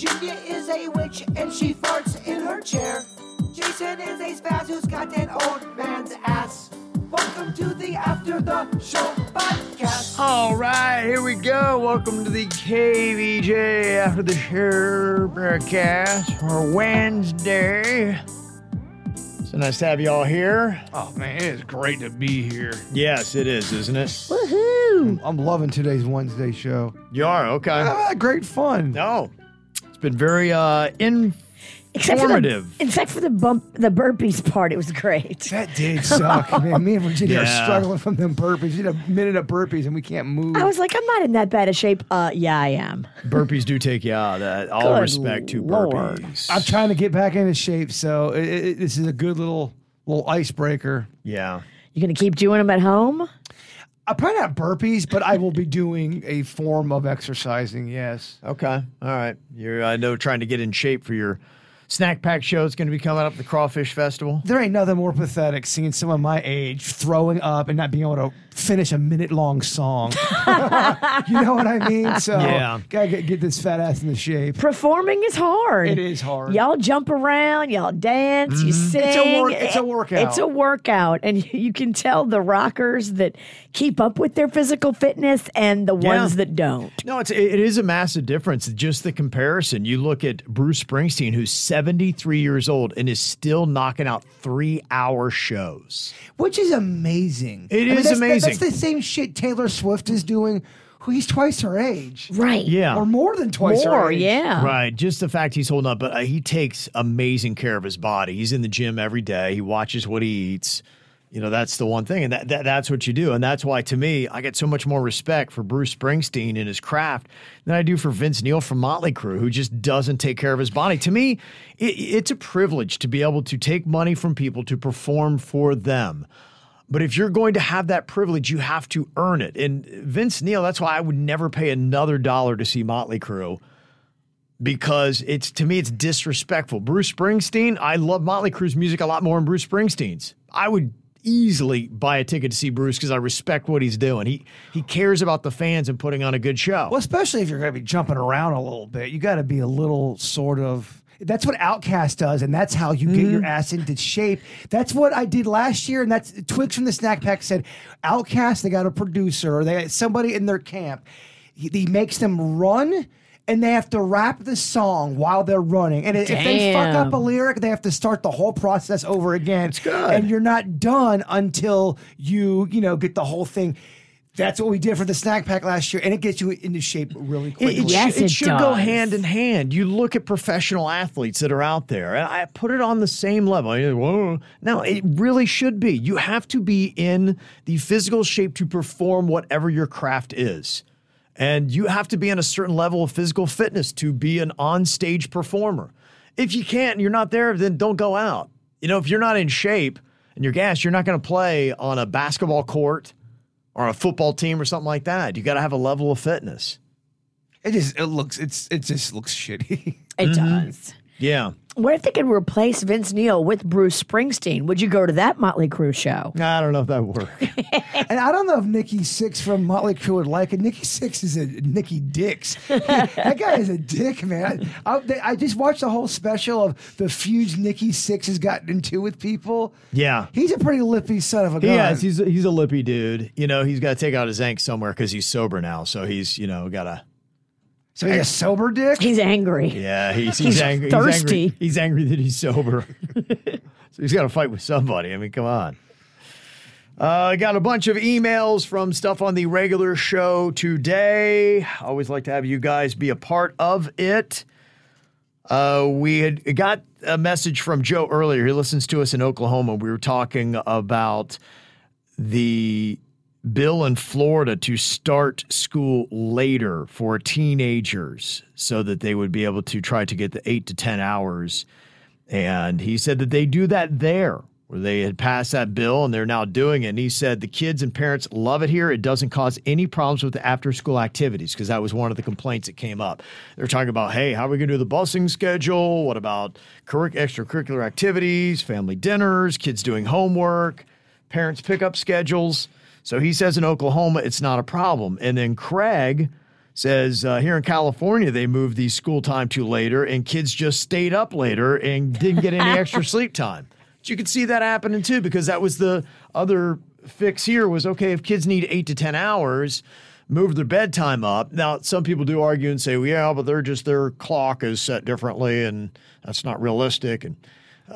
hair. Virginia is a witch and she farts in her chair. Jason is a spaz who's got an old man's ass. Welcome to the After the Show podcast. All right, here we go. Welcome to the KVJ after the show podcast for Wednesday. So nice to have you all here. Oh man, it is great to be here. Yes, it is, isn't it? Woohoo! I'm loving today's Wednesday show. You are okay. I've had great fun. No, it's been very uh Except for the, except for the bump, the burpees part, it was great. That did suck, man. Me and Virginia Yeah. are struggling from them burpees. We did a minute of burpees and we can't move. I was like, I'm not in that bad a shape. Uh, yeah, I am. Burpees do take you out. That all Good respect to Lord. burpees. I'm trying to get back into shape, so it, it, this is a good little little icebreaker. yeah. You're gonna keep doing them at home? I probably not burpees, but I will be doing a form of exercising. Yes. Okay. All right. You're I know trying to get in shape for your snack pack show. It's going to be coming up at the Crawfish Festival. There ain't nothing more pathetic seeing someone my age throwing up and not being able to finish a minute long song. you know what I mean? So Yeah. gotta get, get this fat ass in the shape. Performing is hard. It is hard. Y'all jump around, y'all dance, you mm-hmm. sing. It's a work- it's a workout. It's a workout, and you can tell the rockers that keep up with their physical fitness and the Yeah. ones that don't. No, it's it is a massive difference. Just the comparison. You look at Bruce Springsteen, who's 73 years old and is still knocking out three hour shows. Which is amazing. It It is is amazing. That's the same shit Taylor Swift is doing. Who he's twice her age, Right. Yeah. or more than twice her age. yeah. Right. Just the fact he's holding up, but uh, he takes amazing care of his body. He's in the gym every day. He watches what he eats. You know, that's the one thing. And that, that that's what you do. And that's why, to me, I get so much more respect for Bruce Springsteen and his craft than I do for Vince Neil from Motley Crue, who just doesn't take care of his body. To me, it, it's a privilege to be able to take money from people to perform for them. But if you're going to have that privilege, you have to earn it. And Vince Neil, that's why I would never pay another dollar to see Motley Crue because it's to me it's disrespectful. Bruce Springsteen, I love Motley Crue's music a lot more than Bruce Springsteen's. I would easily buy a ticket to see Bruce because I respect what he's doing. He he cares about the fans and putting on a good show. Well, especially if you're going to be jumping around a little bit, you got to be a little sort of. That's what OutKast does, and that's how you get Mm-hmm. your ass into shape. That's what I did last year, and that's Twigs from the Snack Pack said, OutKast, they got a producer or they got somebody in their camp. He, he makes them run. And they have to rap the song while they're running. And if they fuck up a lyric, they have to start the whole process over again. It's good. And you're not done until you, you know, get the whole thing. That's what we did for the snack pack last year, and it gets you into shape really quickly. it Yes, should, it it should go hand in hand. You look at professional athletes that are out there, and I put it on the same level. I- Whoa. No, it really should be. You have to be in the physical shape to perform whatever your craft is. And you have to be in a certain level of physical fitness to be an on-stage performer. If you can't and you're not there, then don't go out. You know, if you're not in shape and you're gassed, you're not going to play on a basketball court or a football team or something like that. You got to have a level of fitness. It just it looks it's it just looks shitty. It Mm-hmm. does. Yeah. What if they could replace Vince Neil with Bruce Springsteen? Would you go to that Motley Crue show? I don't know if that would work. and I don't know if Nikki Sixx from Motley Crue would like it. Nikki Sixx is a Nikki Dix. that guy is a dick, man. I, they, I just watched the whole special of the feuds Nikki Sixx has gotten into with people. Yeah. He's a pretty lippy son of a gun. He is. He's a, he's a lippy dude. You know, he's got to take out his angst somewhere because he's sober now. So he's, you know, got to. So he's a sober dick. He's angry. Yeah, he's, he's, He's angry. thirsty. He's angry, he's angry that he's sober. so he's got to fight with somebody. I mean, come on. Uh, I got a bunch of emails from stuff on the regular show today. I always like to have you guys be a part of it. Uh, we had got a message from Joe earlier. He listens to us in Oklahoma. We were talking about the bill in Florida to start school later for teenagers so that they would be able to try to get the eight to 10 hours. And he said that they do that there where they had passed that bill and they're now doing it. And he said the kids and parents love it here. It doesn't cause any problems with the after school activities because that was one of the complaints that came up. They're talking about, hey, how are we going to do the busing schedule? What about curric- extracurricular activities, family dinners, kids doing homework, parents' pickup schedules? So he says in Oklahoma, it's not a problem. And then Craig says uh, here in California, they moved the school time to later, and kids just stayed up later and didn't get any extra sleep time. But you could see that happening too, because that was the other fix here was okay, if kids need eight to 10 hours, move their bedtime up. Now, some people do argue and say, well, yeah, but they're just, their clock is set differently, and that's not realistic. And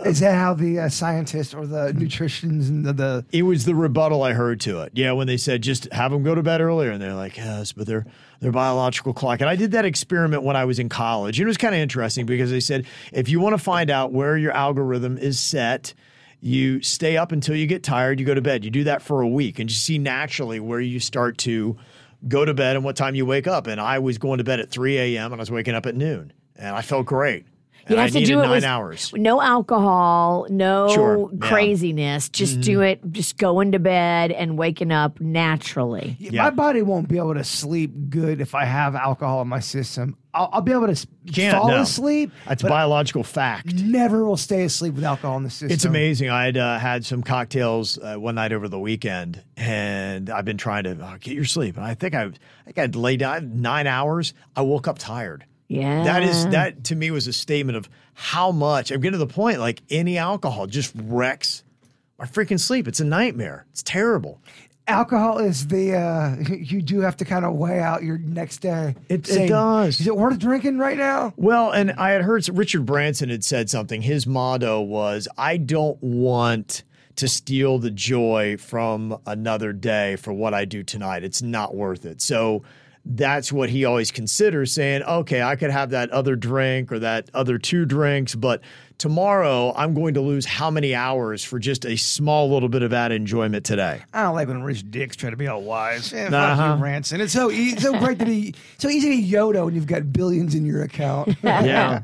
Is that how the uh, scientists or the nutritionists and the, the It was the rebuttal I heard to it. Yeah, when they said just have them go to bed earlier, and they're like, yes, but their their biological clock. And I did that experiment when I was in college. And it was kind of interesting because they said if you want to find out where your algorithm is set, you stay up until you get tired, you go to bed. You do that for a week, and you see naturally where you start to go to bed and what time you wake up. And I was going to bed at 3 a.m. and I was waking up at noon, and I felt great. You And have I to do it nine with hours. no alcohol, no Sure, yeah. Mm-hmm. craziness. Just do it. Just going to bed and waking up naturally. Yeah. My body won't be able to sleep good if I have alcohol in my system. I'll, I'll be able to s- Can't, fall no. asleep. That's but biological fact. Never will stay asleep with alcohol in the system. It's amazing. I had uh, had some cocktails uh, one night over the weekend, and I've been trying to uh, get your sleep. And I think I, I think I'd lay down nine hours. I woke up tired. Yeah. That is that to me was a statement of how much I'm getting to the point. Like any alcohol just wrecks my freaking sleep. It's a nightmare. It's terrible. Alcohol is the uh, you do have to kind of weigh out your next day. It- it does. Is it worth drinking right now? Well, and I had heard Richard Branson had said something. His motto was, I don't want to steal the joy from another day for what I do tonight. It's not worth it. So that's what he always considers saying, okay, I could have that other drink or that other two drinks, but tomorrow I'm going to lose how many hours for just a small little bit of that enjoyment today. I don't like when rich dicks try to be all wise. Eh, Uh-huh. Fuck you, Ranson. It's so e- so great to be so easy to be Yoda when you've got billions in your account. Yeah.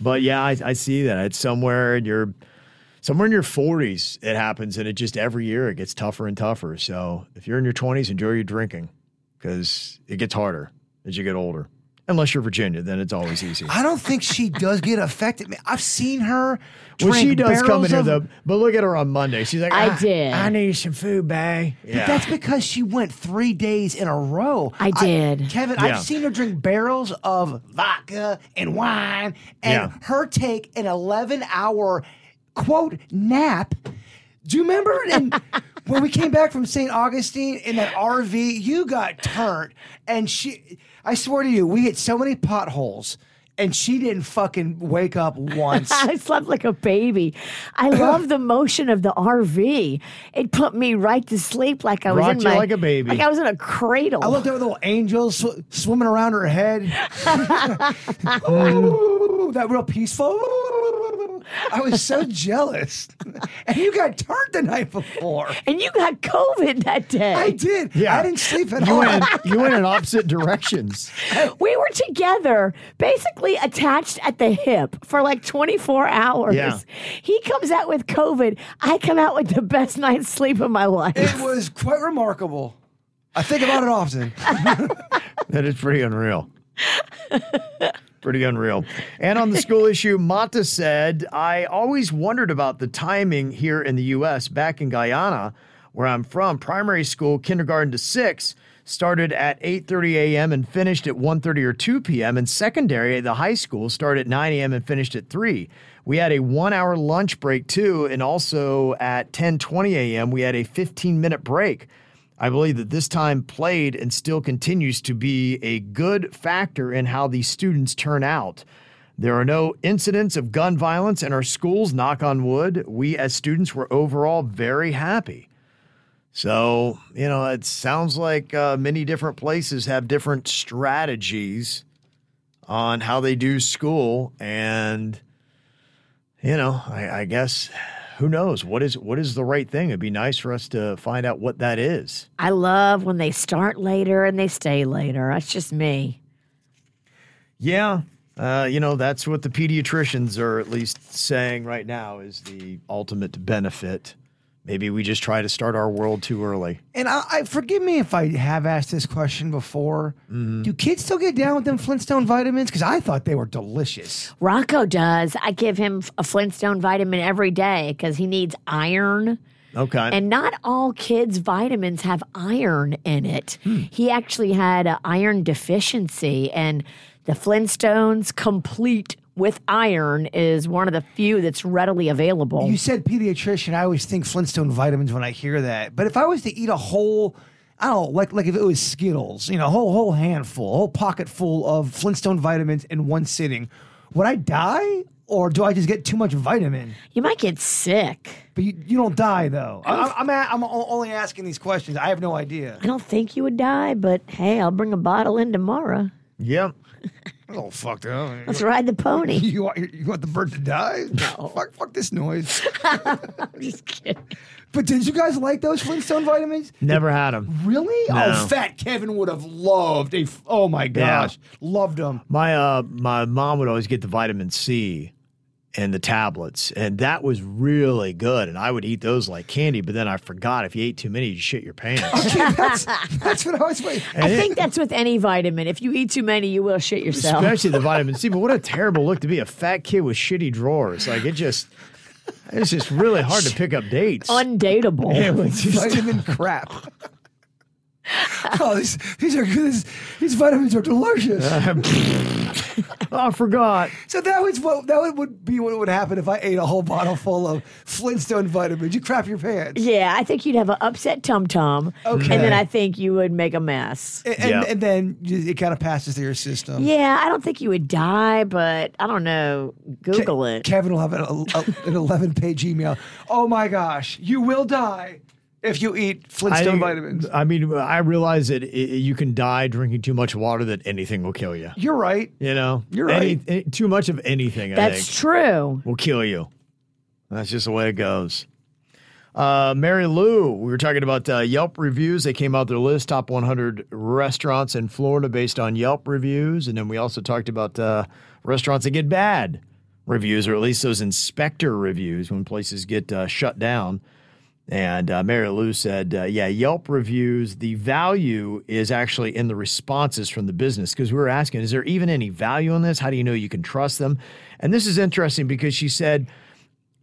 but yeah, I, I see that. It's somewhere in your somewhere in your 40s it happens and it just every year it gets tougher and tougher. So if you're in your 20s, enjoy your drinking because it gets harder as you get older. Unless you're Virginia, then it's always easy. I don't think she does get affected. Man, I've seen her. Well, she does come in barrels here of- though. But look at her on Monday. She's like, I "Ah, did. I need some food, bae. Yeah. That's because she went three days in a row. I did. Kevin, Yeah. I've seen her drink barrels of vodka and wine and Yeah. her take an 11 hour quote nap. Do you remember and when we came back from St. Augustine in that RV, you got turned and she I swear to you, we hit so many potholes and she didn't fucking wake up once. I slept like a baby. I love the motion of the RV. It put me right to sleep like I was in you my like a baby. Like I was in a cradle. I looked at little angels sw- swimming around her head. Ooh, that real peaceful. I was so jealous. And you got turned the night before. and you got COVID that day. I did. Yeah. I didn't sleep at you all. went, you went in opposite directions. we were together, basically attached at the hip for like 24 hours. Yeah. He comes out with COVID. I come out with the best night's sleep of my life. It was quite remarkable. I think about it often. That is pretty unreal. Pretty unreal. And on the school issue, Mata said, I always wondered about the timing here in the U.S. Back in Guyana, where I'm from, primary school, kindergarten to six, started at 8.30 a.m. and finished at 1.30 or 2 p.m. And secondary, the high school, started at 9 a.m. and finished at 3. We had a one-hour lunch break, too, and also at 10.20 a.m., we had a 15-minute break. I believe that this time played and still continues to be a good factor in how these students turn out. There are no incidents of gun violence in our schools, knock on wood. We as students were overall very happy. So, you know, it sounds like uh, many different places have different strategies on how they do school. And, you know, I, I guess who knows what is what is the right thing? It'd be nice for us to find out what that is. I love when they start later and they stay later. That's just me. Yeah. Uh, you know, that's what the pediatricians are at least saying right now is the ultimate benefit. Maybe we just try to start our world too early. And I, I forgive me if I have asked this question before. Mm-hmm. Do kids still get down with them Flintstone vitamins? Because I thought they were delicious. Rocco does. I give him a Flintstone vitamin every day because he needs iron. Okay. And not all kids' vitamins have iron in it. Hmm. He actually had an iron deficiency, and the Flintstones complete with iron is one of the few that's readily available. You said pediatrician. I always think Flintstone vitamins when I hear that. But if I was to eat a whole, I don't know, like like if it was Skittles, you know, a whole whole handful, a whole pocket full of Flintstone vitamins in one sitting, would I die? Or do I just get too much vitamin? you might get sick. But you, you don't die though. I, I'm a, I'm only asking these questions. I have no idea. I don't think you would die, but hey, I'll bring a bottle in tomorrow. yeah. Oh fuck that! Let's ride the pony. You want you want the bird to die? No. Fuck, fuck this noise. I'm just kidding. But did you guys like those Flintstone vitamins? Never had them. Really? No. Oh, Fat Kevin would have loved a. f- Oh my gosh, loved them. My uh my mom would always get the vitamin C and the tablets, and that was really good. And I would eat those like candy, but then I forgot if you ate too many, you shit your pants. Okay, that's that's what I was waiting. I think that's with any vitamin. If you eat too many, you will shit yourself. Especially the vitamin C. But what a terrible look to be a fat kid with shitty drawers. Like it just it's just really hard to pick up dates. Undateable. It was just- Vitamin crap. Oh, these, these are good. These, these vitamins are delicious. Um, oh, I forgot. So that was what that would- would be what would happen if I ate a whole bottle full of Flintstone vitamins. You crap your pants. Yeah, I think you'd have an upset tum tum. Okay. And then I think you would make a mess. And, and, Yeah. and then it kind of passes through your system. Yeah, I don't think you would die, but I don't know. Google it. Kevin will have an, a- an 11 page email. Oh my gosh, you will die if you eat Flintstone think- vitamins. I mean, I realize that i you can die drinking too much water that anything will kill you. You're right. You know, You're Any- right. any- too much of anything, I That's think, true. will kill you. That's just the way it goes. Uh, Mary Lou, we were talking about uh, Yelp reviews. They came out their list, top 100 restaurants in Florida based on Yelp reviews. And then we also talked about uh, restaurants that get bad reviews, or at least those inspector reviews when places get uh, shut down. And uh, Mary Lou said, uh, yeah, Yelp reviews, the value is actually in the responses from the business. Because we were asking, is there even any value in this? How do you know you can trust them? And this is interesting because she said,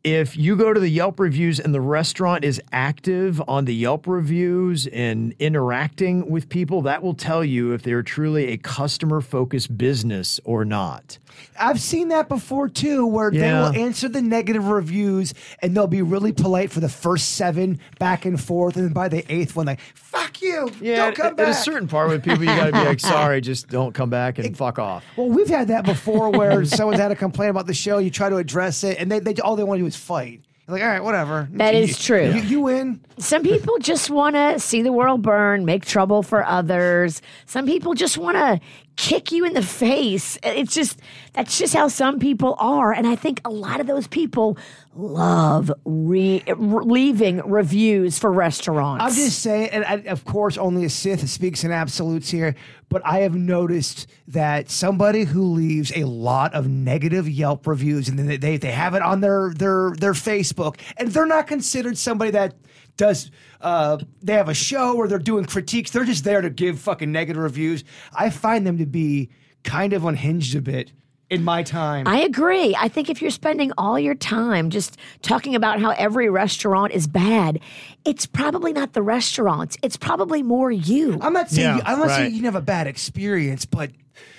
if you go to the Yelp reviews and the restaurant is active on the Yelp reviews and interacting with people, that will tell you if they're truly a customer focused business or not. I've seen that before too, where Yeah. they will answer the negative reviews and they'll be really polite for the first seven back and forth. And then by the eighth one, like, fuck you. don't come at, back. at a certain part with people, you got to be like, sorry, just don't come back and fuck off. Well, we've had that before where someone's had a complaint about the show. You try to address it, and they, they all they want to do is fight. You're like, all right, whatever. That is true. You, you win. Some people just want to see the world burn, make trouble for others. Some people just want to kick you in the face. It's just, that's just how some people are. And I think a lot of those people love re- leaving reviews for restaurants. I'm just saying, and I, of course, only a Sith speaks in absolutes here, but I have noticed that somebody who leaves a lot of negative Yelp reviews and then they, they have it on their, their, their Facebook, and they're not considered somebody that does, uh, they have a show or they're doing critiques. They're just there to give fucking negative reviews. I find them to be kind of unhinged a bit in my time. I agree. I think if you're spending all your time just talking about how every restaurant is bad, it's probably not the restaurants. It's probably more you. I'm not saying Yeah, you, I'm not right. saying you didn't have a bad experience, but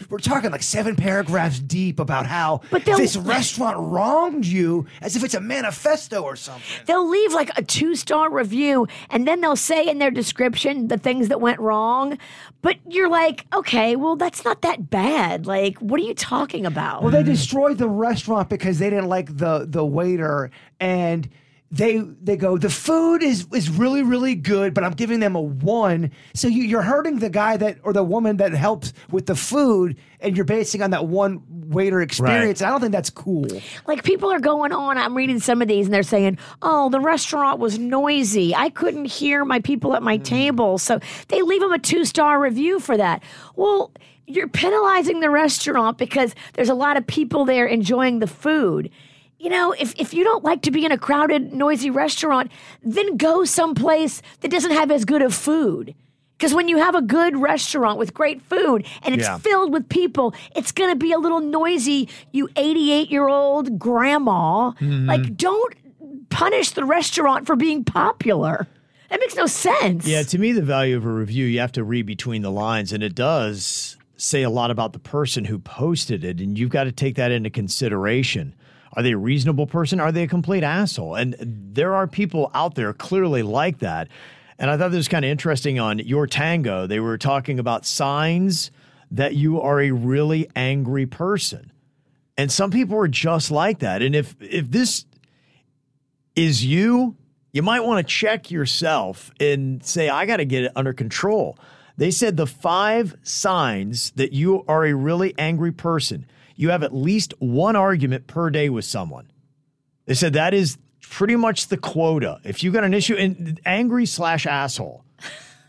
we're talking like seven paragraphs deep about how But this restaurant wronged you as if it's a manifesto or something. They'll leave like a two star review and then they'll say in their description the things that went wrong. But you're like, okay, well, that's not that bad. Like, what are you talking about? Well, they destroyed the restaurant because they didn't like the the waiter and they they go the food is is really really good, but I'm giving them a one. So you, you're hurting the guy that or the woman that helps with the food, and you're basing on that one waiter experience. I don't think that's cool. Like people are going on. I'm reading some of these and they're saying, "Oh, the restaurant was noisy. I couldn't hear my people at my mm. table." So they leave them a two star review for that. Well, you're penalizing the restaurant because there's a lot of people there enjoying the food. You know, if, if you don't like to be in a crowded, noisy restaurant, then go someplace that doesn't have as good of food. Because when you have a good restaurant with great food and it's Yeah. filled with people, it's going to be a little noisy, you 88 year old grandma. Mm-hmm. Like, don't punish the restaurant for being popular. That makes no sense. Yeah, to me, the value of a review, you have to read between the lines, and it does say a lot about the person who posted it, and you've got to take that into consideration. Are they a reasonable person? Are they a complete asshole? And there are people out there clearly like that. And I thought this was kind of interesting on Your Tango. They were talking about signs that you are a really angry person. And some people are just like that. And if if this is you, you might want to check yourself and say, I got to get it under control. They said the five signs that you are a really angry person. You have at least one argument per day with someone. They said that is pretty much the quota. If you got an issue, and angry slash asshole.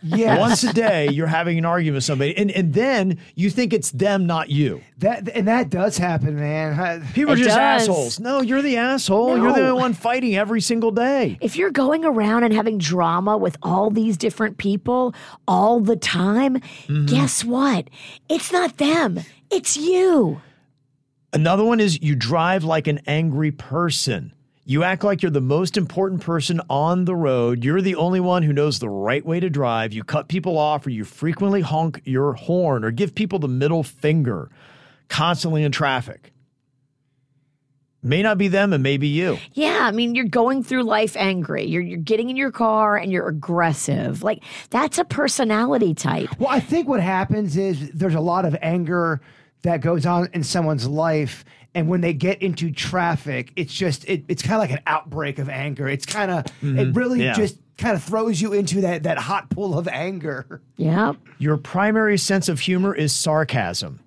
Yeah, Once a day, you're having an argument with somebody, and, and then you think it's them, not you. that and that does happen, man. People are just does. assholes. No, you're the asshole. You're the No. one fighting every single day. If you're going around and having drama with all these different people all the time, Mm-hmm. guess what? It's not them, it's you. Another one is you drive like an angry person. You act like you're the most important person on the road. You're the only one who knows the right way to drive. You cut people off or you frequently honk your horn or give people the middle finger constantly in traffic. May not be them and maybe you. Yeah, I mean, you're going through life angry. You're you're getting in your car and you're aggressive. Like that's a personality type. Well, I think what happens is there's a lot of anger that goes on in someone's life. And when they get into traffic, it's just it, it's kind of like an outbreak of anger. It's kind of mm-hmm. it really Yeah. just kind of throws you into that that hot pool of anger. Yeah. Your primary sense of humor is sarcasm.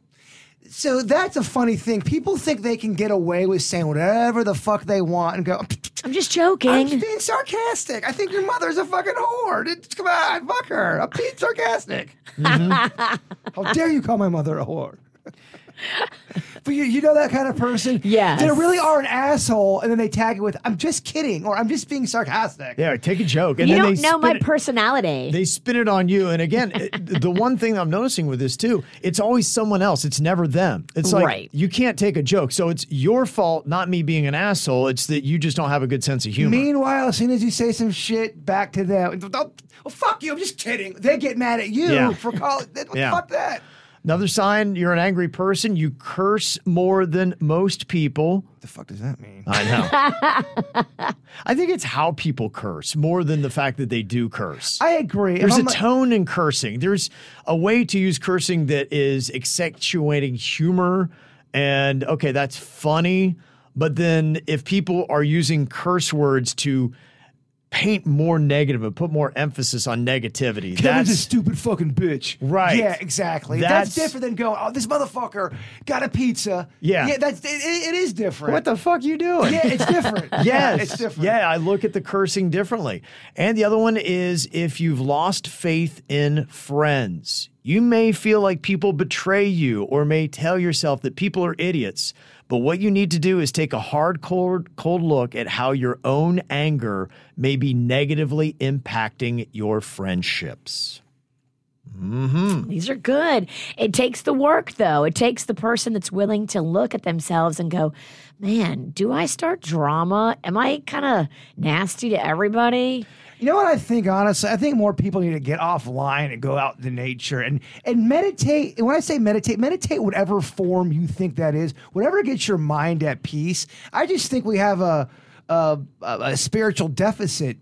So that's a funny thing. People think they can get away with saying whatever the fuck they want and go. I'm just joking. I'm just being sarcastic. I think your mother's a fucking whore. It's- Come on, fuck her. I'm being sarcastic. Mm-hmm. How dare you call my mother a whore? But you, you know that kind of person? Yeah. They really are an asshole, and then they tag it with, I'm just kidding, or I'm just being sarcastic. Yeah, take a joke. And you then don't they know my it- personality. They spin it on you. And again, it- the one thing I'm noticing with this too, it's always someone else. It's never them. It's like Right. you can't take a joke. So it's your fault, not me being an asshole. It's that you just don't have a good sense of humor. Meanwhile, as soon as you say some shit back to them, don't, well, fuck you, I'm just kidding. They get mad at you Yeah. for calling. Yeah. Fuck that. Another sign you're an angry person, you curse more than most people. What the fuck does that mean? I know. I think it's how people curse more than the fact that they do curse. I agree. There's a I'm- tone in cursing. There's a way to use cursing that is accentuating humor. And okay, that's funny. But then if people are using curse words to paint more negative and put more emphasis on negativity, Kevin's a stupid fucking bitch. Right. Yeah, exactly. That's- That's, different than going, oh, this motherfucker got a pizza. Yeah. Yeah, that's it, it is different. what the fuck you doing? Yeah, it's different. Yes. Yeah, it's different. Yeah, I look at the cursing differently. And the other one is if you've lost faith in friends. You may feel like people betray you or may tell yourself that people are idiots. But what you need to do is take a hard, cold, cold look at how your own anger may be negatively impacting your friendships. Mm-hmm. These are good. It takes the work, though. It takes the person that's willing to look at themselves and go, man, do I start drama? Am I kind of nasty to everybody? You know what I think, honestly? I think more people need to get offline and go out into nature and, and meditate. And when I say meditate, meditate whatever form you think that is, whatever gets your mind at peace. I just think we have a, a, a, spiritual deficit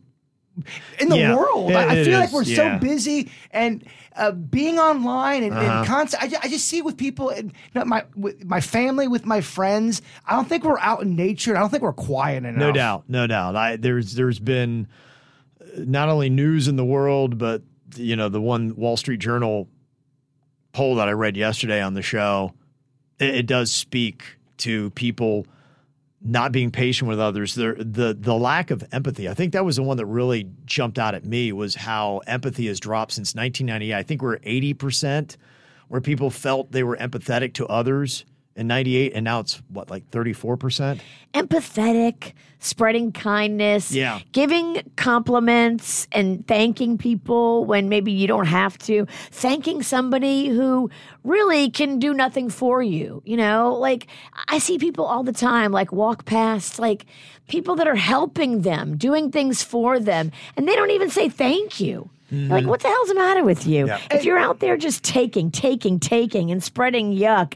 in the Yeah, world. it- I, I feel like we're yeah. Uh-huh. so busy and uh, being online and, and constant. I, I just see it with people, and my with my family, with my friends. I don't think we're out in nature. and I don't think we're quiet enough. No doubt, no doubt. I, there's there's been not only news in the world, but you know the one Wall Street Journal poll that I read yesterday on the show. It, it does speak to people not being patient with others. The the the lack of empathy. I think that was the one that really jumped out at me was how empathy has dropped since 1998. I think we're 80 percent where people felt they were empathetic to others in 98 and now it's what like 34 percent empathetic, spreading kindness, Yeah. giving compliments and thanking people when maybe you don't have to, thanking somebody who really can do nothing for you. You know, like I see people all the time, like walk past, like people that are helping them, doing things for them, and they don't even say thank you. Mm-hmm. Like, what the hell's the matter with you? Yeah. If you're out there just taking, taking, taking, and spreading yuck,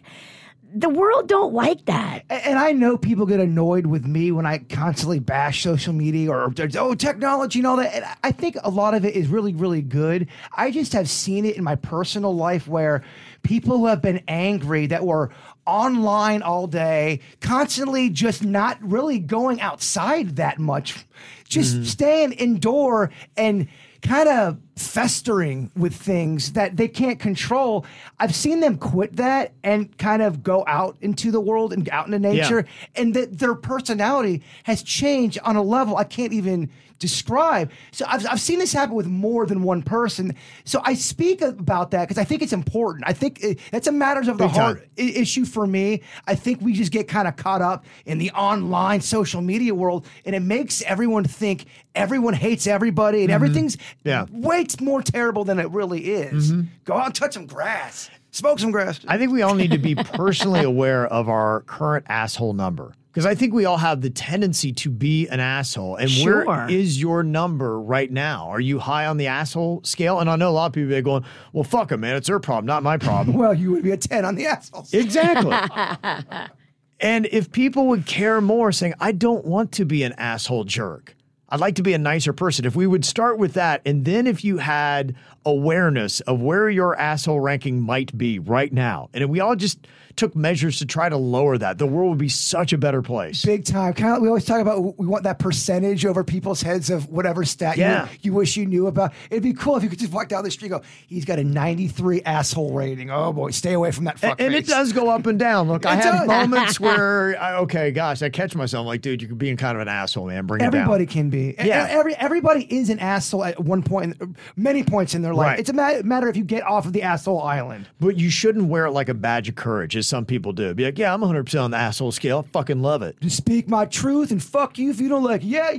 the world don't like that. A- And I know people get annoyed with me when I constantly bash social media or oh technology and all that. And I think a lot of it is really really good. I just have seen it in my personal life where people who have been angry that were online all day, constantly just not really going outside that much, just mm-hmm. staying indoor and kind of festering with things that they can't control. I've seen them quit that and kind of go out into the world and out into nature, and that their personality has changed on a level I can't even describe. So I've, I've seen this happen with more than one person. So I speak about that because I think it's important. I think it, that's a matters of the Big heart i- issue for me. I think we just get kind of caught up in the online social media world, and it makes everyone think everyone hates everybody, and mm-hmm. everything's Yeah. way more terrible than it really is. Mm-hmm. Go out and touch some grass, smoke some grass. I think we all need to be personally aware of our current asshole number. Because I think we all have the tendency to be an asshole. And Sure. where is your number right now? Are you high on the asshole scale? And I know a lot of people are going, well, fuck them, man. It's their problem, not my problem. well, you would be a ten on the assholes. exactly. and if people would care more, saying, I don't want to be an asshole jerk. I'd like to be a nicer person. If we would start with that, and then if you had awareness of where your asshole ranking might be right now, and if we all just took measures to try to lower that, the world would be such a better place. Big time. Kind of, we always talk about we want that percentage over people's heads of whatever stat Yeah. you, you wish you knew about. It'd be cool if you could just walk down the street and go, he's got a 93 asshole rating. Oh boy, stay away from that fuck And, and it does go up and down. Look, I have moments where, I, okay, gosh, I catch myself like, dude, you're being kind of an asshole, man. Bring Everybody it down. can be. Yeah. Yeah. Every, everybody is an asshole at one point, many points in their life. Right. It's a matter if you get off of the asshole island. But you shouldn't wear it like a badge of courage, as some people do. Be like, yeah, I'm 100% on the asshole scale. I fucking love it. To speak my truth and fuck you if you don't like. it. Yeah,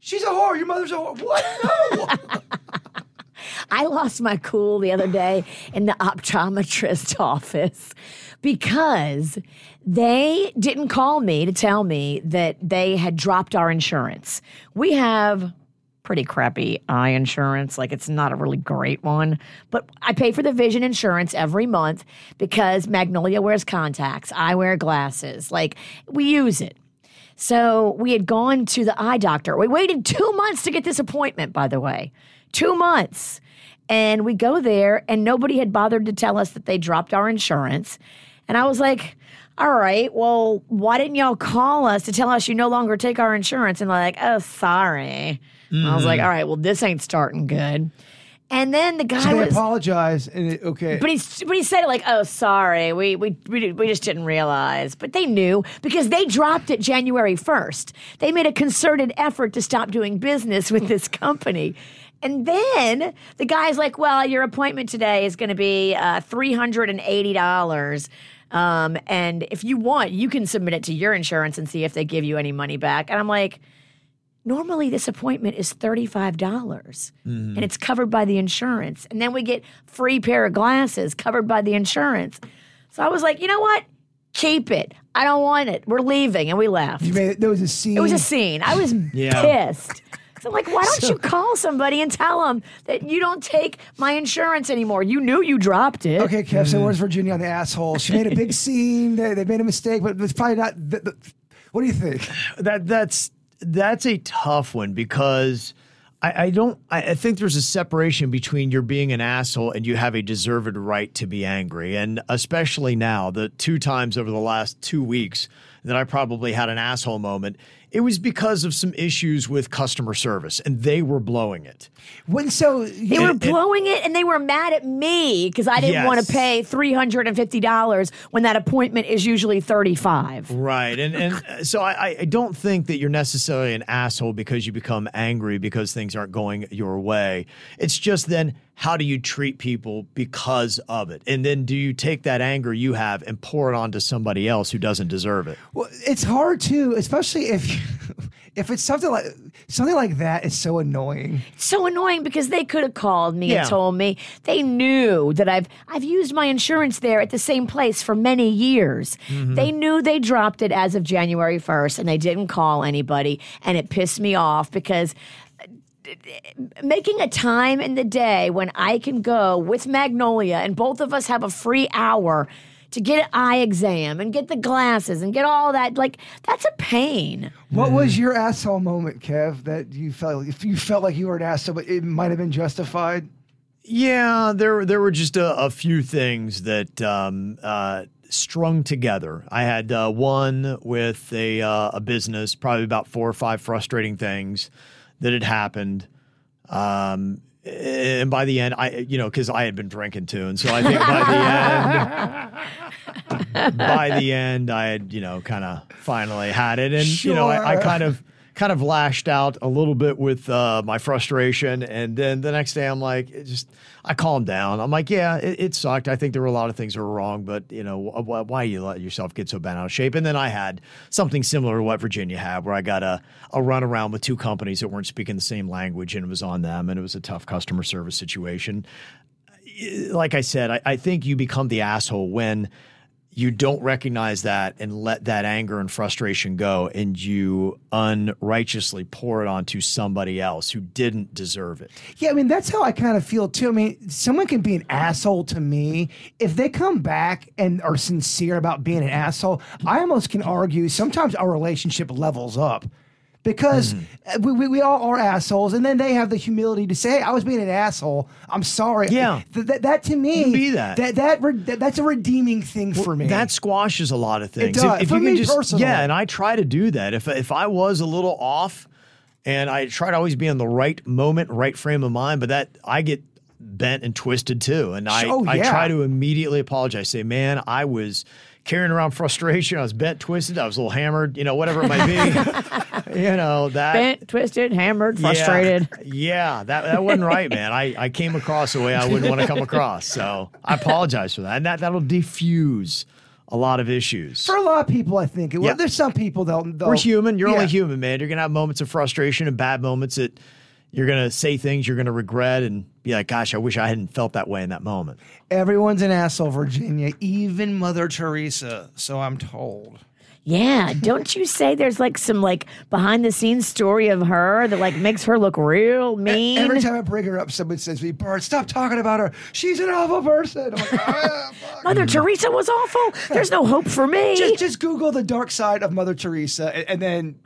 she's a whore. Your mother's a whore. What? No. I lost my cool the other day in the optometrist office because they didn't call me to tell me that they had dropped our insurance. We have pretty crappy eye insurance. Like it's not a really great one, but I pay for the vision insurance every month because Magnolia wears contacts, I wear glasses. Like we use it. So we had gone to the eye doctor. We waited two months to get this appointment, by the way. Two months. And we go there, and nobody had bothered to tell us that they dropped our insurance. And I was like, all right, well, why didn't y'all call us to tell us you no longer take our insurance? And like, oh, sorry. And I was like, all right, well, this ain't starting good. And then the guy So they was. apologize. And it, okay. But he but he said it like, "Oh, sorry, we we we, we just didn't realize." But they knew because they dropped it January first. They made a concerted effort to stop doing business with this company. And then the guy's like, "Well, your appointment today is going to be uh, three hundred and eighty dollars." Um, and if you want, you can submit it to your insurance and see if they give you any money back. And I'm like, normally this appointment is $35 mm-hmm. and it's covered by the insurance and then we get free pair of glasses covered by the insurance so i was like you know what keep it i don't want it we're leaving and we left you made it, there was a scene. it was a scene i was Yeah. pissed so I'm like, why don't you call somebody and tell them that you don't take my insurance anymore? You knew you dropped it. Okay, Kev. So mm-hmm. where's Virginia on the asshole? She made a big scene. They, they made a mistake, but it's probably not. The, the, what do you think? that that's that's a tough one because I, I don't. I, I think there's a separation between you're being an asshole and you have a deserved right to be angry, and especially now, the two times over the last two weeks that I probably had an asshole moment, it was because of some issues with customer service, and they were blowing it. When so They were blowing it and they were mad at me because I didn't want to pay $350 when that appointment is usually 35 Right. And and uh, so I, I don't think that you're necessarily an asshole because you become angry because things aren't going your way. It's just then how do you treat people because of it? And then do you take that anger you have and pour it onto somebody else who doesn't deserve it? Well, it's hard too, especially if if it's something like something like that is so annoying. It's so annoying because they could have called me Yeah. and told me they knew that I've I've used my insurance there at the same place for many years. Mm-hmm. They knew they dropped it as of January 1st and they didn't call anybody and it pissed me off because uh, making a time in the day when I can go with Magnolia and both of us have a free hour to get an eye exam and get the glasses and get all that like that's a pain. What was your asshole moment, Kev? That you felt if you felt like you were an asshole, but it might have been justified. Yeah, there there were just a, a few things that um, uh, strung together. I had uh, one with a uh, a business, probably about four or five frustrating things that had happened. Um, and by the end, I you know because I had been drinking too, and so I think by the end, by the end, I had you know kind of finally had it, and you know I, I kind of kind of lashed out a little bit with uh, my frustration, and then the next day I'm like, just I calmed down. I'm like, yeah, it, it sucked. I think there were a lot of things that were wrong, but you know wh- wh- why you let yourself get so bent out of shape? And then I had something similar to what Virginia had, where I got a a run around with two companies that weren't speaking the same language, and it was on them, and it was a tough customer service situation like I said, I, I think you become the asshole when you don't recognize that and let that anger and frustration go and you unrighteously pour it onto somebody else who didn't deserve it. Yeah, I mean that's how I kind of feel too. I mean, someone can be an asshole to me if they come back and are sincere about being an asshole. I almost can argue sometimes our relationship levels up because uh, we, we, we all are assholes, and then they have the humility to say, "Hey, I was being an asshole. I'm sorry." Yeah. Th- that, that to me, be that. that that, re- that that's a redeeming thing for me. That squashes a lot of things. It does. For you can me just, personally. yeah, and I try to do that. If if I was a little off, and I try to always be in the right moment, right frame of mind, but that I get bent and twisted too, and I Oh, I try to immediately apologize. Say, man, I was carrying around frustration. I was bent, twisted. I was a little hammered. You know, whatever it might be. you know that. Bent, twisted, hammered, frustrated. Yeah, yeah, that that wasn't right, man. I, I came across the way I wouldn't want to come across. So I apologize for that. And that that'll diffuse a lot of issues. for a lot of people, I think. Well, Yeah. there's some people they'll, they'll We're human. You're Yeah. only human, man. You're gonna have moments of frustration and bad moments that you're gonna say things you're gonna regret and be like, gosh, I wish I hadn't felt that way in that moment. Everyone's an asshole, Virginia, even Mother Teresa. So I'm told. Yeah, don't you say there's like some like behind the scenes story of her that like makes her look real mean? Every time I bring her up, someone says to me, Bart, stop talking about her. She's an awful person. I'm like, "Ah, fuck." Mother Teresa was awful. There's no hope for me. just, just Google the dark side of Mother Teresa, and, and then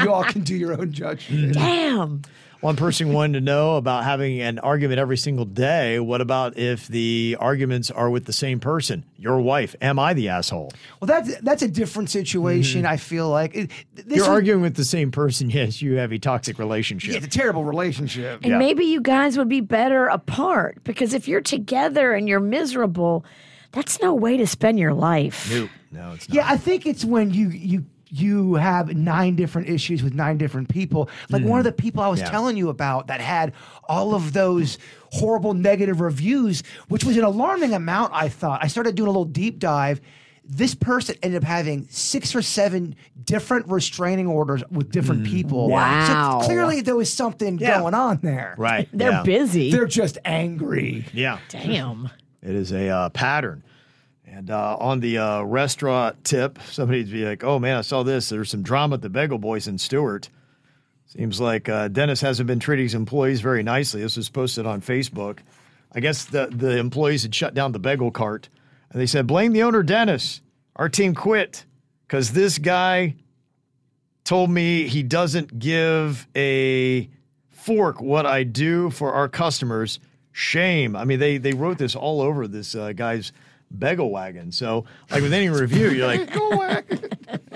you all can do your own judgment. Damn. One person wanted to know about having an argument every single day. What about if the arguments are with the same person? Your wife. Am I the asshole? Well, that's that's a different situation. Mm-hmm. I feel like It- this You're was- arguing with the same person. Yes, you have a toxic Yeah, relationship. it's a terrible relationship. And maybe you guys would be better apart because if you're together and you're miserable, that's no way to spend your life. Nope. No, it's not. Yeah, I think it's when you you you have nine different issues with nine different people. Like one of the people I was Yeah. telling you about that had all of those horrible negative reviews, which was an alarming amount. I thought I started doing a little deep dive. This person ended up having six or seven different restraining orders with different people. Wow. So clearly there was something Yeah. going on there. Right. They're yeah. busy. They're just angry. Yeah. Damn. It is a uh, pattern. And uh, on the uh, restaurant tip, somebody'd be like, oh man, I saw this. There's some drama at the Bagel Boys in Stuart. Seems like uh, Dennis hasn't been treating his employees very nicely. This was posted on Facebook. I guess the, the employees had shut down the bagel cart and they said, blame the owner, Dennis. Our team quit because this guy told me he doesn't give a fork what I do for our customers. Shame. I mean, they they wrote this all over this uh, guy's bagel wagon. So, like with any review, you're like,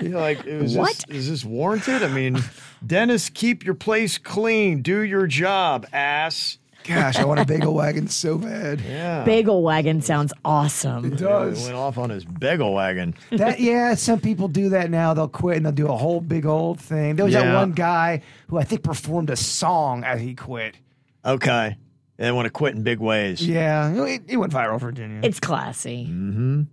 you're like, is What? This, is this warranted? I mean, Dennis, keep your place clean. Do your job, ass. Gosh, I want a bagel wagon so bad. Yeah. Bagel wagon sounds awesome. It Yeah, does. Went off on his bagel wagon. That yeah, some people do that now. They'll quit and they'll do a whole big old thing. There was that one guy who I think performed a song as he quit. Okay. They want to quit in big ways. Yeah, it, it went viral, Virginia. It's classy. Mm-hmm.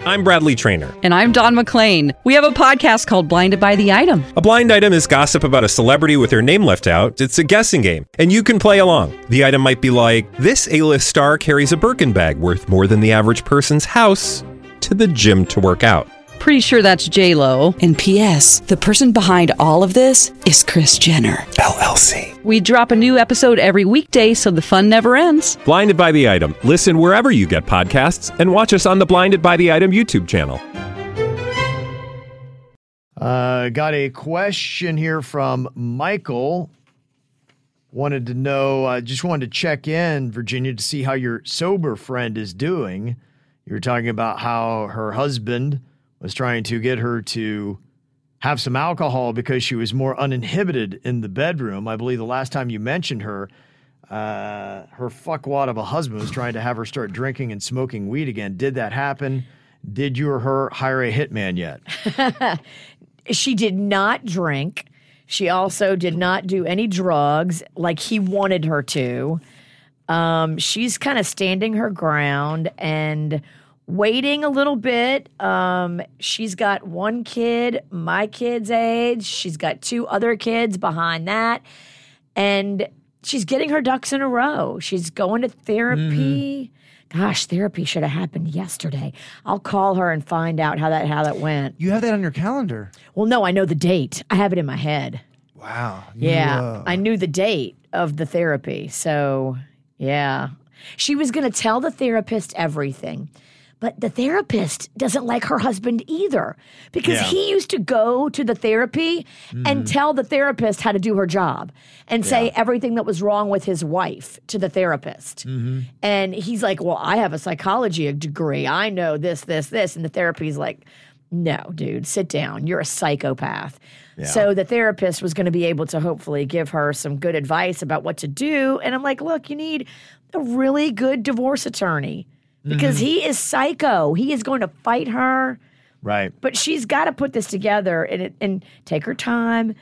I'm Bradley Trainer. And I'm Don McClain. We have a podcast called Blinded by the Item. A blind item is gossip about a celebrity with their name left out. It's a guessing game, and you can play along. The item might be like this: A-list star carries a Birkin bag worth more than the average person's house to the gym to work out. Pretty sure that's J Lo. And P.S. The person behind all of this is Kris Jenner. LLC. We drop a new episode every weekday, so the fun never ends. Blinded by the item. Listen wherever you get podcasts, and watch us on the Blinded by the Item YouTube channel. Uh, got a question here from Michael. Wanted to know, uh, just wanted to check in, Virginia, to see how your sober friend is doing. You were talking about how her husband was trying to get her to have some alcohol because she was more uninhibited in the bedroom. I believe the last time you mentioned her, uh, her fuckwad of a husband was trying to have her start drinking and smoking weed again. Did that happen? Did you or her hire a hitman yet? She did not drink. She also did not do any drugs like he wanted her to. Um, she's kind of standing her ground and waiting a little bit. Um, she's got one kid, my kid's age. She's got two other kids behind that. And she's getting her ducks in a row. She's going to therapy. Gosh, therapy should have happened yesterday. I'll call her and find out how that how that went. you have that on your calendar. Well, no, I know the date. I have it in my head. Wow. You, Yeah, uh, I knew the date of the therapy. So, yeah. She was going to tell the therapist everything. But the therapist doesn't like her husband either because Yeah. he used to go to the therapy and mm. tell the therapist how to do her job and say everything that was wrong with his wife to the therapist. Mm-hmm. And he's like, Well, I have a psychology degree. I know this, this, this. And the therapy's like, No, dude, sit down. You're a psychopath. So the therapist was going to be able to hopefully give her some good advice about what to do. And I'm like, Look, you need a really good divorce attorney because mm-hmm. he is psycho. He is going to fight her Right. but she's got to put this together and it, and take her time.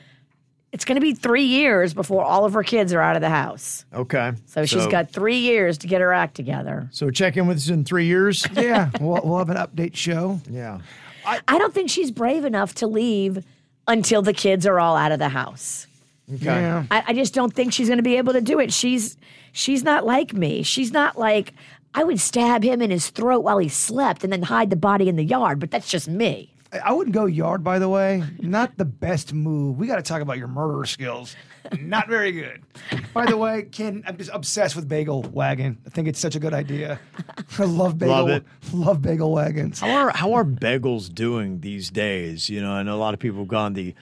It's going to be three years before all of her kids are out of the house, Okay. so she's got three years to get her act together. So check in with us in three years. yeah, we'll, we'll have an update show. yeah. I don't think she's brave enough to leave until the kids are all out of the house. Okay. Yeah. I, I just don't think she's going to be able to do it. She's she's not like me. She's not like I would stab him in his throat while he slept and then hide the body in the yard. But that's just me. I- I wouldn't go yard, by the way. Not the best move. We got to talk about your murder skills. Not very good. By the way, Ken, I'm just obsessed with Bagel Wagon. I think it's such a good idea. I love Bagel. Love it. Love Bagel Wagons. How are how are bagels doing these days? You know, I know a lot of people have gone the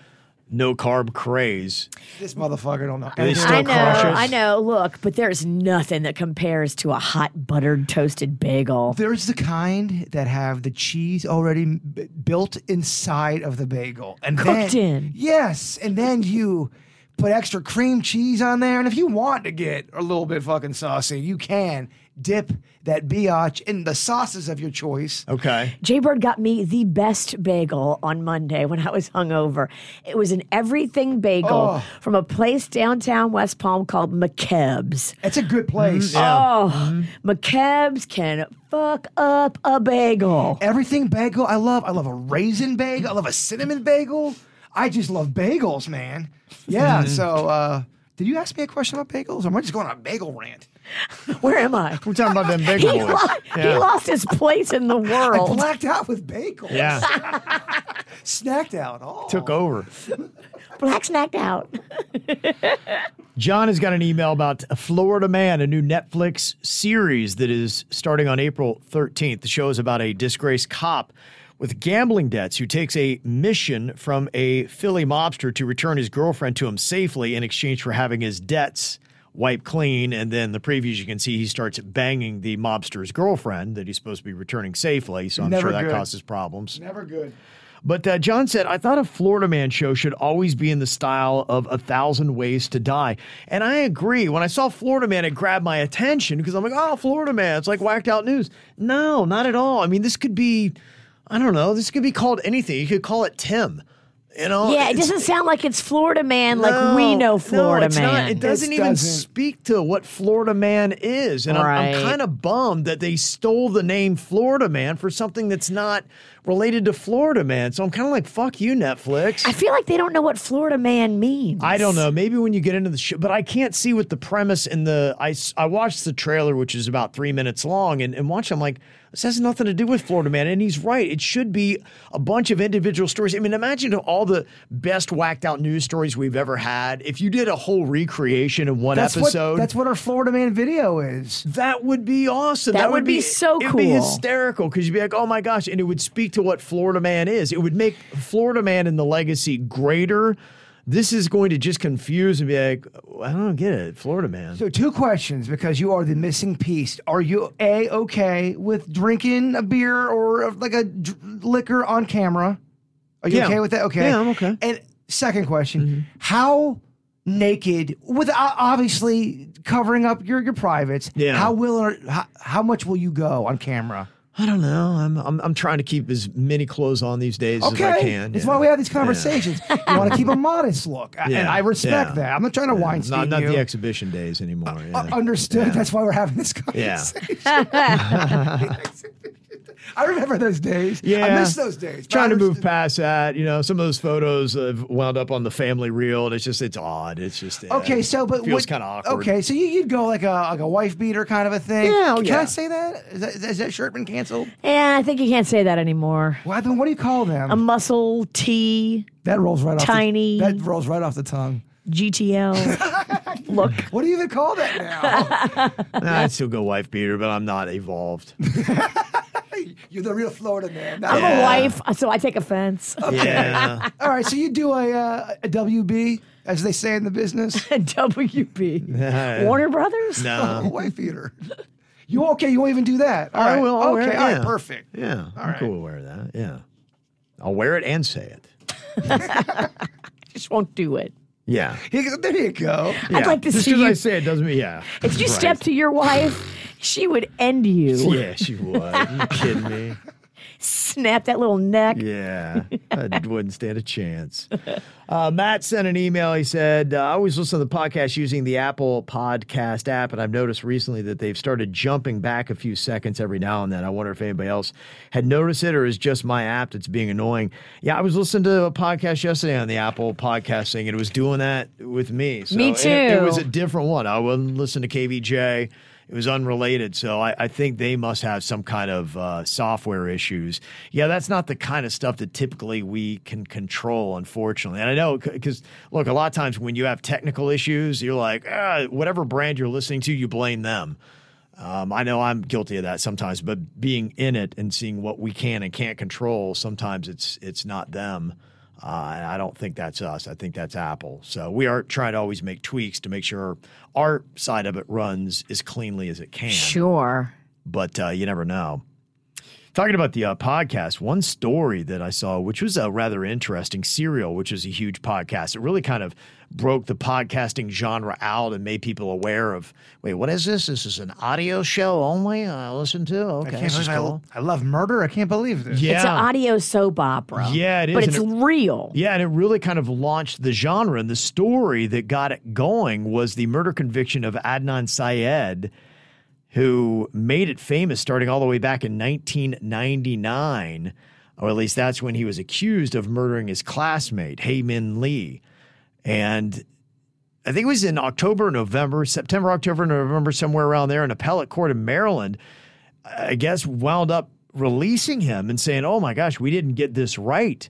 no carb craze. This motherfucker don't know. they still I know, cautious? I know. Look, but there's nothing that compares to a hot buttered toasted bagel. There's the kind that have the cheese already b- built inside of the bagel and Cooked then, in. Yes, and then you put extra cream cheese on there, and if you want to get a little bit fucking saucy, you can dip that biatch in the sauces of your choice. Okay. Jaybird got me the best bagel on Monday when I was hungover. It was an everything bagel Oh. from a place downtown West Palm called McKeb's. It's a good place. Mm, oh, mm-hmm. McKeb's can fuck up a bagel. Everything bagel, I love. I love a raisin bagel. I love a cinnamon bagel. I just love bagels, man. Yeah. Mm-hmm. so, uh, did you ask me a question about bagels, or am I just going on a bagel rant? Where am I? We're talking about them He, bagel boys. lo- he lost his place in the I world. blacked out with bagels. Yeah. Snacked out. Oh. Took over. Black snacked out. John has got an email about a Florida Man, a new Netflix series that is starting on April 13th. The show is about a disgraced cop with gambling debts who takes a mission from a Philly mobster to return his girlfriend to him safely in exchange for having his debts wiped clean. And then the previews, you can see he starts banging the mobster's girlfriend that he's supposed to be returning safely. So I'm Never sure that good. causes problems. Never good. But uh, John said, I thought a Florida Man show should always be in the style of A Thousand Ways to Die. And I agree. When I saw Florida Man, it grabbed my attention because I'm like, oh, Florida Man. It's like whacked out news. No, not at all. I mean, this could be, I don't know, this could be called anything. You could call it Tim. You know, Yeah, it doesn't sound like it's Florida Man like we know Florida no, it's Man. Not. It doesn't even doesn't. speak to what Florida Man is. And I'm, I'm kind of bummed that they stole the name Florida Man for something that's not related to Florida Man. So I'm kind of like, fuck you, Netflix. I feel like they don't know what Florida Man means. I don't know. Maybe when you get into the show, but I can't see what the premise and the. I I watched the trailer, which is about three minutes long, and, and watch. I'm like, this has nothing to do with Florida Man, and he's right. It should be a bunch of individual stories. I mean, imagine all the best whacked out news stories we've ever had. If you did a whole recreation in one That's episode, what that's what our Florida Man video is. that would be awesome. That would be so cool. It would be hysterical because you'd be like, oh my gosh. And it would speak to what Florida Man is. It would make Florida Man and the legacy greater. This is going to just confuse and be like, I don't get it. Florida Man. So two questions because you are the missing piece. Are you a okay with drinking a beer or like a dr- liquor on camera? Are you Yeah. okay with that? Okay. Yeah, I'm okay. Mm-hmm. And second question: How naked, with obviously covering up your your privates? Yeah. How will or how, how much will you go on camera? I don't know. I'm, I'm I'm trying to keep as many clothes on these days as I can. that's yeah. why we have these conversations. you want to keep a modest look, and Yeah, I respect yeah. that. I'm not trying to Weinstein Not, not you. the exhibition days anymore. Uh, yeah. understood. That's why we're having this conversation. Yeah. conversation. I remember those days. Yeah, I miss those days. Trying to move past that, you know, some of those photos have wound up on the family reel, and it's just it's odd. It's just uh, Okay, so but feels kind of awkward. Okay, so you, you'd go like a like a wife beater kind of a thing. Yeah, oh, Can yeah. I say that? Is that, is that shirt been canceled? Yeah, I think you can't say that anymore. Well, then what do you call them? A muscle T that rolls right off. tiny- The, that rolls right off the tongue. GTL look. What do you even call that now? Nah, I'd still go wife beater, but I'm not evolved. You're the real Florida man. I'm Yeah. a wife, so I take offense. Yeah. All right, so you do a uh, a WB, as they say in the business. WB. Warner Brothers? no. a wife beater. You okay? You won't even do that. All I right. will. I'll okay. wear it, All right. yeah. Perfect. Yeah. I'm right. cool with wearing that. Yeah. I'll wear it and say it. Just won't do it. Yeah. Here you go- There you go. yeah. I'd like to Just see because I you- say it doesn't mean, yeah. If you Right. step to your wife, she would end you. Yeah, she would. you kidding me? Snap that little neck. Yeah, I wouldn't stand a chance. Uh, Matt sent an email. He said, uh, I always listen to the podcast using the Apple Podcast app, and I've noticed recently that they've started jumping back a few seconds every now and then. I wonder if anybody else had noticed it or is just my app that's being annoying. Yeah, I was listening to a podcast yesterday on the Apple Podcast thing, and it was doing that with me. So, Me too. it- It, was a different one. I wasn't listening to KVJ. It was unrelated. So I, I think they must have some kind of uh, software issues. Yeah, that's not the kind of stuff that typically we can control, unfortunately. And I know because, look, a lot of times when you have technical issues, you're like, ah, whatever brand you're listening to, you blame them. Um, I know I'm guilty of that sometimes, but being in it and seeing what we can and can't control, sometimes it's it's not them. Uh, and I don't think that's us. I think that's Apple. So we are trying to always make tweaks to make sure our side of it runs as cleanly as it can. Sure. But uh, you never know. Talking about the uh, podcast, one story that I saw, which was a rather interesting, Serial, which is a huge podcast, it really kind of broke the podcasting genre out and made people aware of wait, what is this? This is an audio show only? I listen to? I Okay. can't This is believe I, cool. I love murder. I can't believe this. Yeah. It's an audio soap opera. Yeah, it is, But it's it- real. Yeah, and it really kind of launched the genre. And the story that got it going was the murder conviction of Adnan Syed, who made it famous starting all the way back in 1999, or at least that's when he was accused of murdering his classmate, Hae Min Lee. And I think it was in October, November, September, October, November, somewhere around there, an appellate court in Maryland, I guess, wound up releasing him and saying, oh my gosh, we didn't get this right.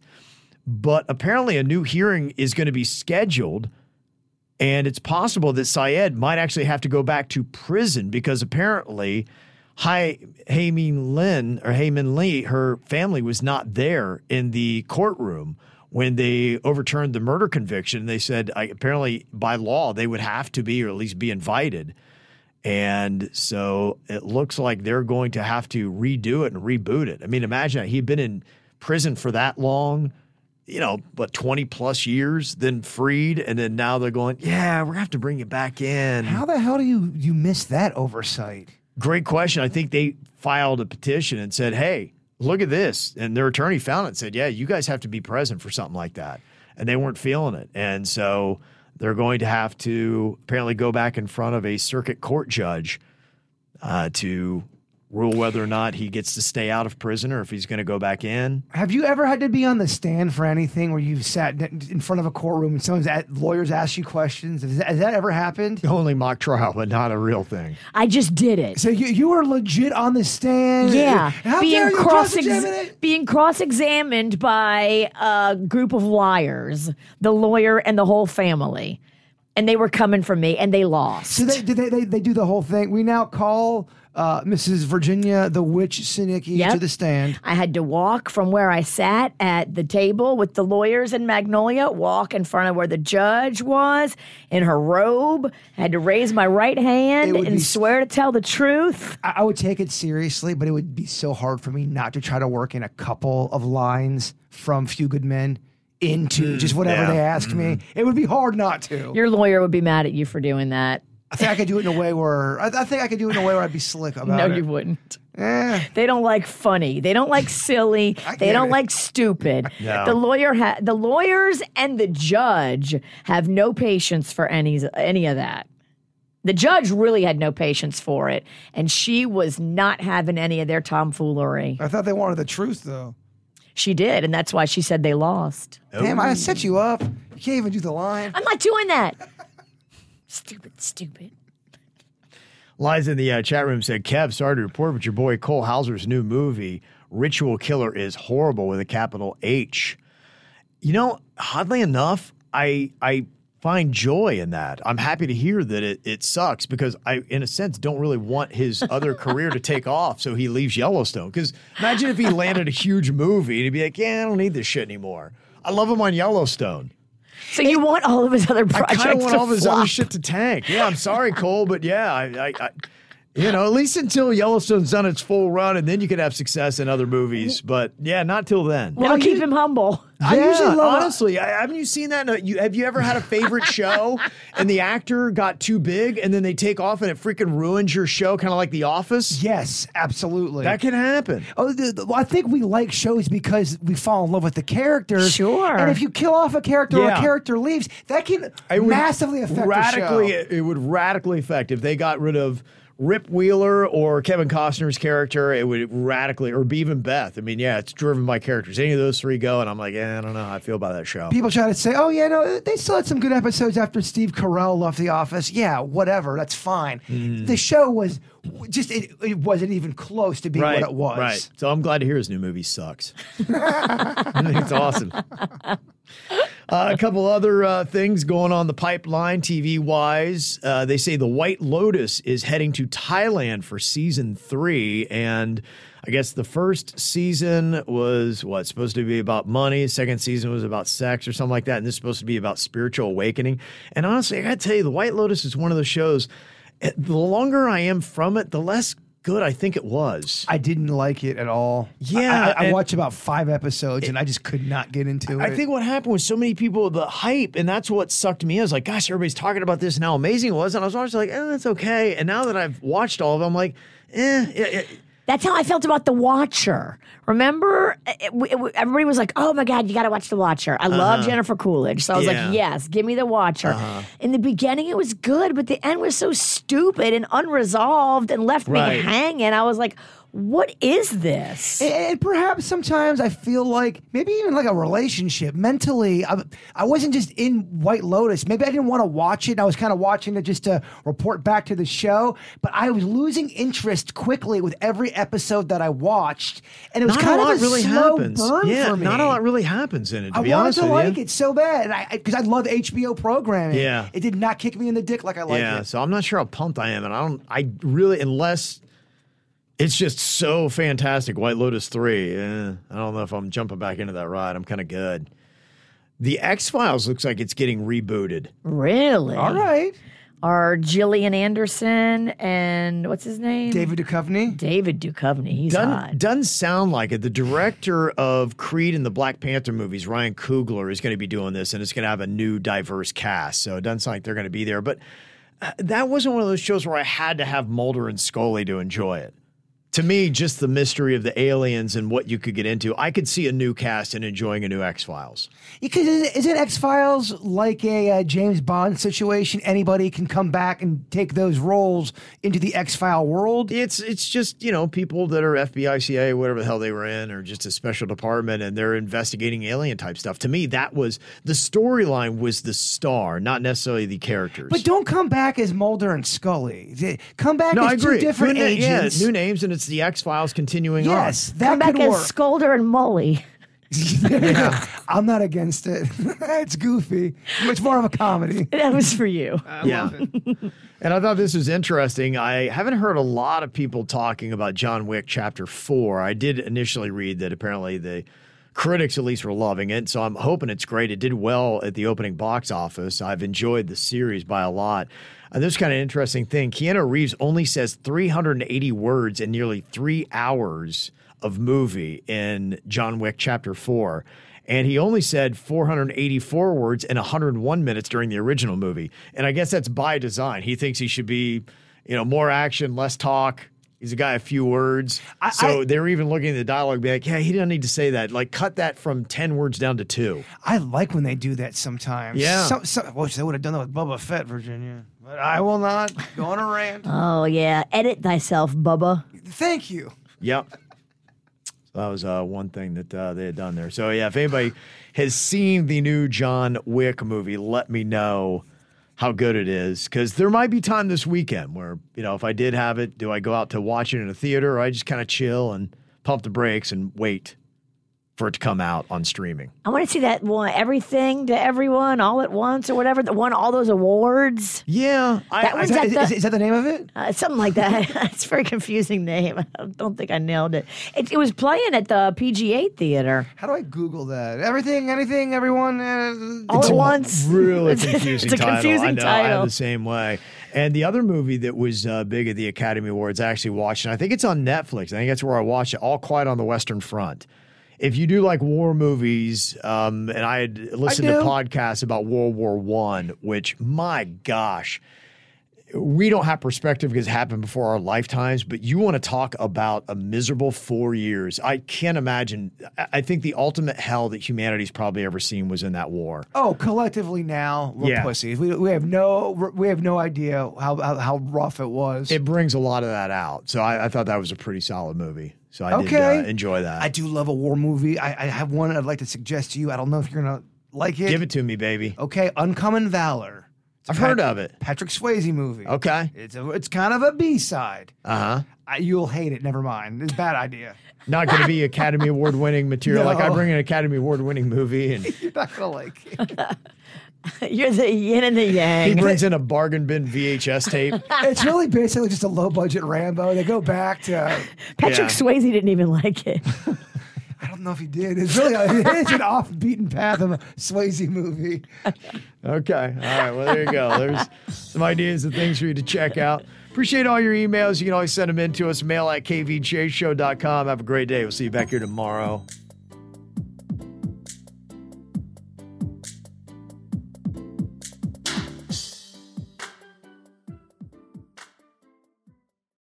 But apparently, a new hearing is going to be scheduled. And it's possible that Syed might actually have to go back to prison because apparently Hai Hae Min Lin or Hae Min Lee, her family was not there in the courtroom when they overturned the murder conviction. They said I, apparently by law they would have to be or at least be invited. And so it looks like they're going to have to redo it and reboot it. I mean, imagine that. he'd been in prison for that long, you know, but 20 plus years, then freed, and then now they're going, yeah, we're gonna have to bring you back in. How the hell do you you miss that oversight? Great question. I think they filed a petition and said, hey, look at this. And their attorney found it and said, yeah, you guys have to be present for something like that. And they weren't feeling it. And so they're going to have to apparently go back in front of a circuit court judge uh, to rule whether or not he gets to stay out of prison or if he's going to go back in. Have you ever had to be on the stand for anything where you've sat in front of a courtroom and someone's at, lawyers ask you questions? Has that, has that ever happened? Only mock trial, but not a real thing. I just did it. So you, you were legit on the stand? Yeah, How being dare you cross cross-examine it? being cross examined by a group of liars, the lawyer and the whole family, and they were coming for me, and they lost. So they, did they, they, they do the whole thing. We now call uh, Mrs. Virginia the witch Sinicki Yep. to the stand. I had to walk from where I sat at the table with the lawyers in Magnolia, walk in front of where the judge was in her robe. I had to raise my right hand and be- swear to tell the truth. I, I would take it seriously, but it would be so hard for me not to try to work in a couple of lines from Few Good Men into just whatever yeah. they ask me. It would be hard not to. Your lawyer would be mad at you for doing that. I think I could do it in a way where I, I think I could do it in a way where I'd be slick about No, it. you wouldn't. Eh. They don't like funny. They don't like silly. I They get don't it. like stupid. No. The lawyer ha- the lawyers and the judge have no patience for any any of that. The judge really had no patience for it, and she was not having any of their tomfoolery. I thought they wanted the truth though. She did, and that's why she said they lost. Damn, I set you up. You can't even do the line. I'm not doing that. Stupid, stupid. Lies in the uh, chat room said, Kev, sorry to report, but your boy Cole Hauser's new movie, Ritual Killer, is horrible with a capital H. You know, oddly enough, I I find joy in that. I'm happy to hear that it, it sucks because I, in a sense, don't really want his other career to take off. So he leaves Yellowstone. Because imagine if he landed a huge movie and he'd be like, yeah, I don't need this shit anymore. I love him on Yellowstone. So you want all of his other projects? I kind of want to all of his other shit to tank. Yeah, I'm sorry, Cole, but yeah, I, I, I, you know, at least until Yellowstone's done its full run, and then you could have success in other movies. But yeah, not till then. That'll keep him humble. I Yeah, usually love uh, honestly. I, haven't you seen that? in a- you, have you ever had a favorite show and the actor got too big and then they take off and it freaking ruins your show, kind of like The Office? Yes, absolutely. That can happen. Oh, the, the- well, I think we like shows because we fall in love with the characters. Sure. And if you kill off a character or a character leaves, that can It massively affect radically. the show. It would radically affect if they got rid of Rip Wheeler or Kevin Costner's character. It would radically, or even Beth. I mean, yeah, it's driven by characters. Any of those three go, and I'm like, eh, I don't know how I feel about that show. People try to say, "Oh yeah, no, they still had some good episodes after Steve Carell left The Office." Yeah, whatever, that's fine. Mm-hmm. The show was just it, it wasn't even close to being right, what it was. right. So I'm glad to hear his new movie sucks. I think it's awesome. Uh, a couple other uh, things going on the pipeline TV wise. Uh, they say The White Lotus is heading to Thailand for season three. And I guess the first season was what supposed to be about money. Second season was about sex or something like that. And this is supposed to be about spiritual awakening. And honestly, I got to tell you, The White Lotus is one of those shows. eh, The longer I am from it, the less good I think it was. I didn't like it at all. Yeah, I, I, I watched about five episodes and I just could not get into it. I think what happened was so many people, the hype, and that's what sucked me. I was like, gosh, everybody's talking about this and how amazing it was. And I was always like, eh, that's okay. And now that I've watched all of them, I'm like, eh. yeah, yeah. That's how I felt about The Watcher. Remember, It- it- it- everybody was like, "Oh my God, you got to watch The Watcher." I love Jennifer Coolidge, so I was Uh-huh. Yeah. Uh-huh. like, "Yes, give me The Watcher." In the beginning, it was good, but the end was so stupid and unresolved and left Right. me hanging. I was like, "What is this?" And, and perhaps sometimes I feel like maybe even like a relationship mentally. I, I wasn't just in White Lotus. Maybe I didn't want to watch it. And I was kind of watching it just to report back to the show. But I was losing interest quickly with every episode that I watched, and it was Not kind a of lot a really slow happens. burn yeah, for me. not a lot really happens in it, to I be wanted honest to with like you. it so bad, and I because I, love HBO programming. Yeah. it did not kick me in the dick like I like yeah, it. so I'm not sure how pumped I am. And I don't, I really, unless It's just so fantastic. White Lotus 3. Eh, I don't know if I'm jumping back into that ride. I'm kind of good. The X Files looks like it's getting rebooted. Really? All right. Are Gillian Anderson and what's his name? David Duchovny. David Duchovny. He's Doesn't, hot. doesn't sound like it. The director of Creed and the Black Panther movies, Ryan Coogler, is going to be doing this, and it's going to have a new, diverse cast. So it doesn't sound like they're going to be there. But uh, that wasn't one of those shows where I had to have Mulder and Scully to enjoy it. To me, just the mystery of the aliens and what you could get into, I could see a new cast and enjoying a new X Files. Because is, is it X Files like a uh, James Bond situation? Anybody can come back and take those roles into the X File world. It's it's just you know people that are FBI, CIA, whatever the hell they were in, or just a special department, and they're investigating alien type stuff. To me, that was the storyline was the star, not necessarily the characters. But don't come back as Mulder and Scully. Come back no, I as two agree. different new, agents. Yeah, new names, and it's the X Files continuing yes, on. that Come back could as work. Scolder and Molly. I'm not against it. it's goofy. It's more of a comedy. That was for you. yeah. and I thought this was interesting. I haven't heard a lot of people talking about John Wick Chapter 4. I did initially read that apparently the critics at least were loving it. So I'm hoping it's great. It did well at the opening box office. I've enjoyed the series by a lot. And this kind of interesting thing Keanu Reeves only says 380 words in nearly three hours of movie in John Wick Chapter 4 and he only said 484 words in 101 minutes during the original movie. And I guess that's by design. He thinks he should be, you know, more action, less talk. He's a guy of few words. so I- they're even looking at the dialogue, be like, yeah, he doesn't need to say that. Like, cut that from 10 words down to two. I like when they do that sometimes. Yeah. Some, some, wish they would have done that with Boba Fett, Virginia. But I will not go on a rant. Oh yeah. Edit thyself, Bubba. Thank you. Yep. So that was uh, one thing that uh, they had done there. So yeah, if anybody has seen the new John Wick movie, let me know how good it is. Because there might be time this weekend where you know if I did have it, do I go out to watch it in a theater or I just kind of chill and pump the brakes and wait for it to come out on streaming? I want to see that one, everything to everyone, all at once, or whatever. That won all those awards. Yeah, That I, Is that, the- is, is that the name of it? Uh, something like that. it's a very confusing name. I don't think I nailed it. It, it was playing at the PGA Theater How do I Google that? Everything, anything, everyone. Uh, all at once. really It's- confusing it's a title. confusing I know, I title. am the same way. And the other movie that was uh, big at the Academy Awards, I actually watched, and I think it's on Netflix. I think that's where I watched it. All Quiet on the Western Front. If you do like war movies, um, and I had listened to podcasts about World War One, which my gosh, we don't have perspective because it happened before our lifetimes, but you want to talk about a miserable four years. I can't imagine. I- I think the ultimate hell that humanity's probably ever seen was in that war. oh, collectively now we're Yeah. pussies. We, we have no we have no idea how how, how rough it was. it brings a lot of that out. So I, I thought that was a pretty solid movie. So I okay, did uh, enjoy that. I do love a war movie. I, I have one I'd like to suggest to you. I don't know if you're gonna like it. Give it to me, baby. Okay, Uncommon Valor. It's a I've heard of it. Patrick Swayze movie. Okay. It's a, it's kind of a B side. Uh huh. You'll hate it. Never mind. It's a bad idea. Not going to be Academy Award winning material. Like I bring an Academy Award winning movie and You're not gonna like it. You're the yin and the yang. he brings in a bargain bin VHS tape. it's really basically just a low budget Rambo. They go back to Patrick Yeah. Swayze didn't even like it. I don't know if he did. It's really it's an off beaten path of a Swayze movie. Okay. All right. Well, there you go. There's some ideas and things for you to check out. Appreciate all your emails. You can always send them in to us, mail at kvjshow.com. Have a great day. We'll see you back here tomorrow.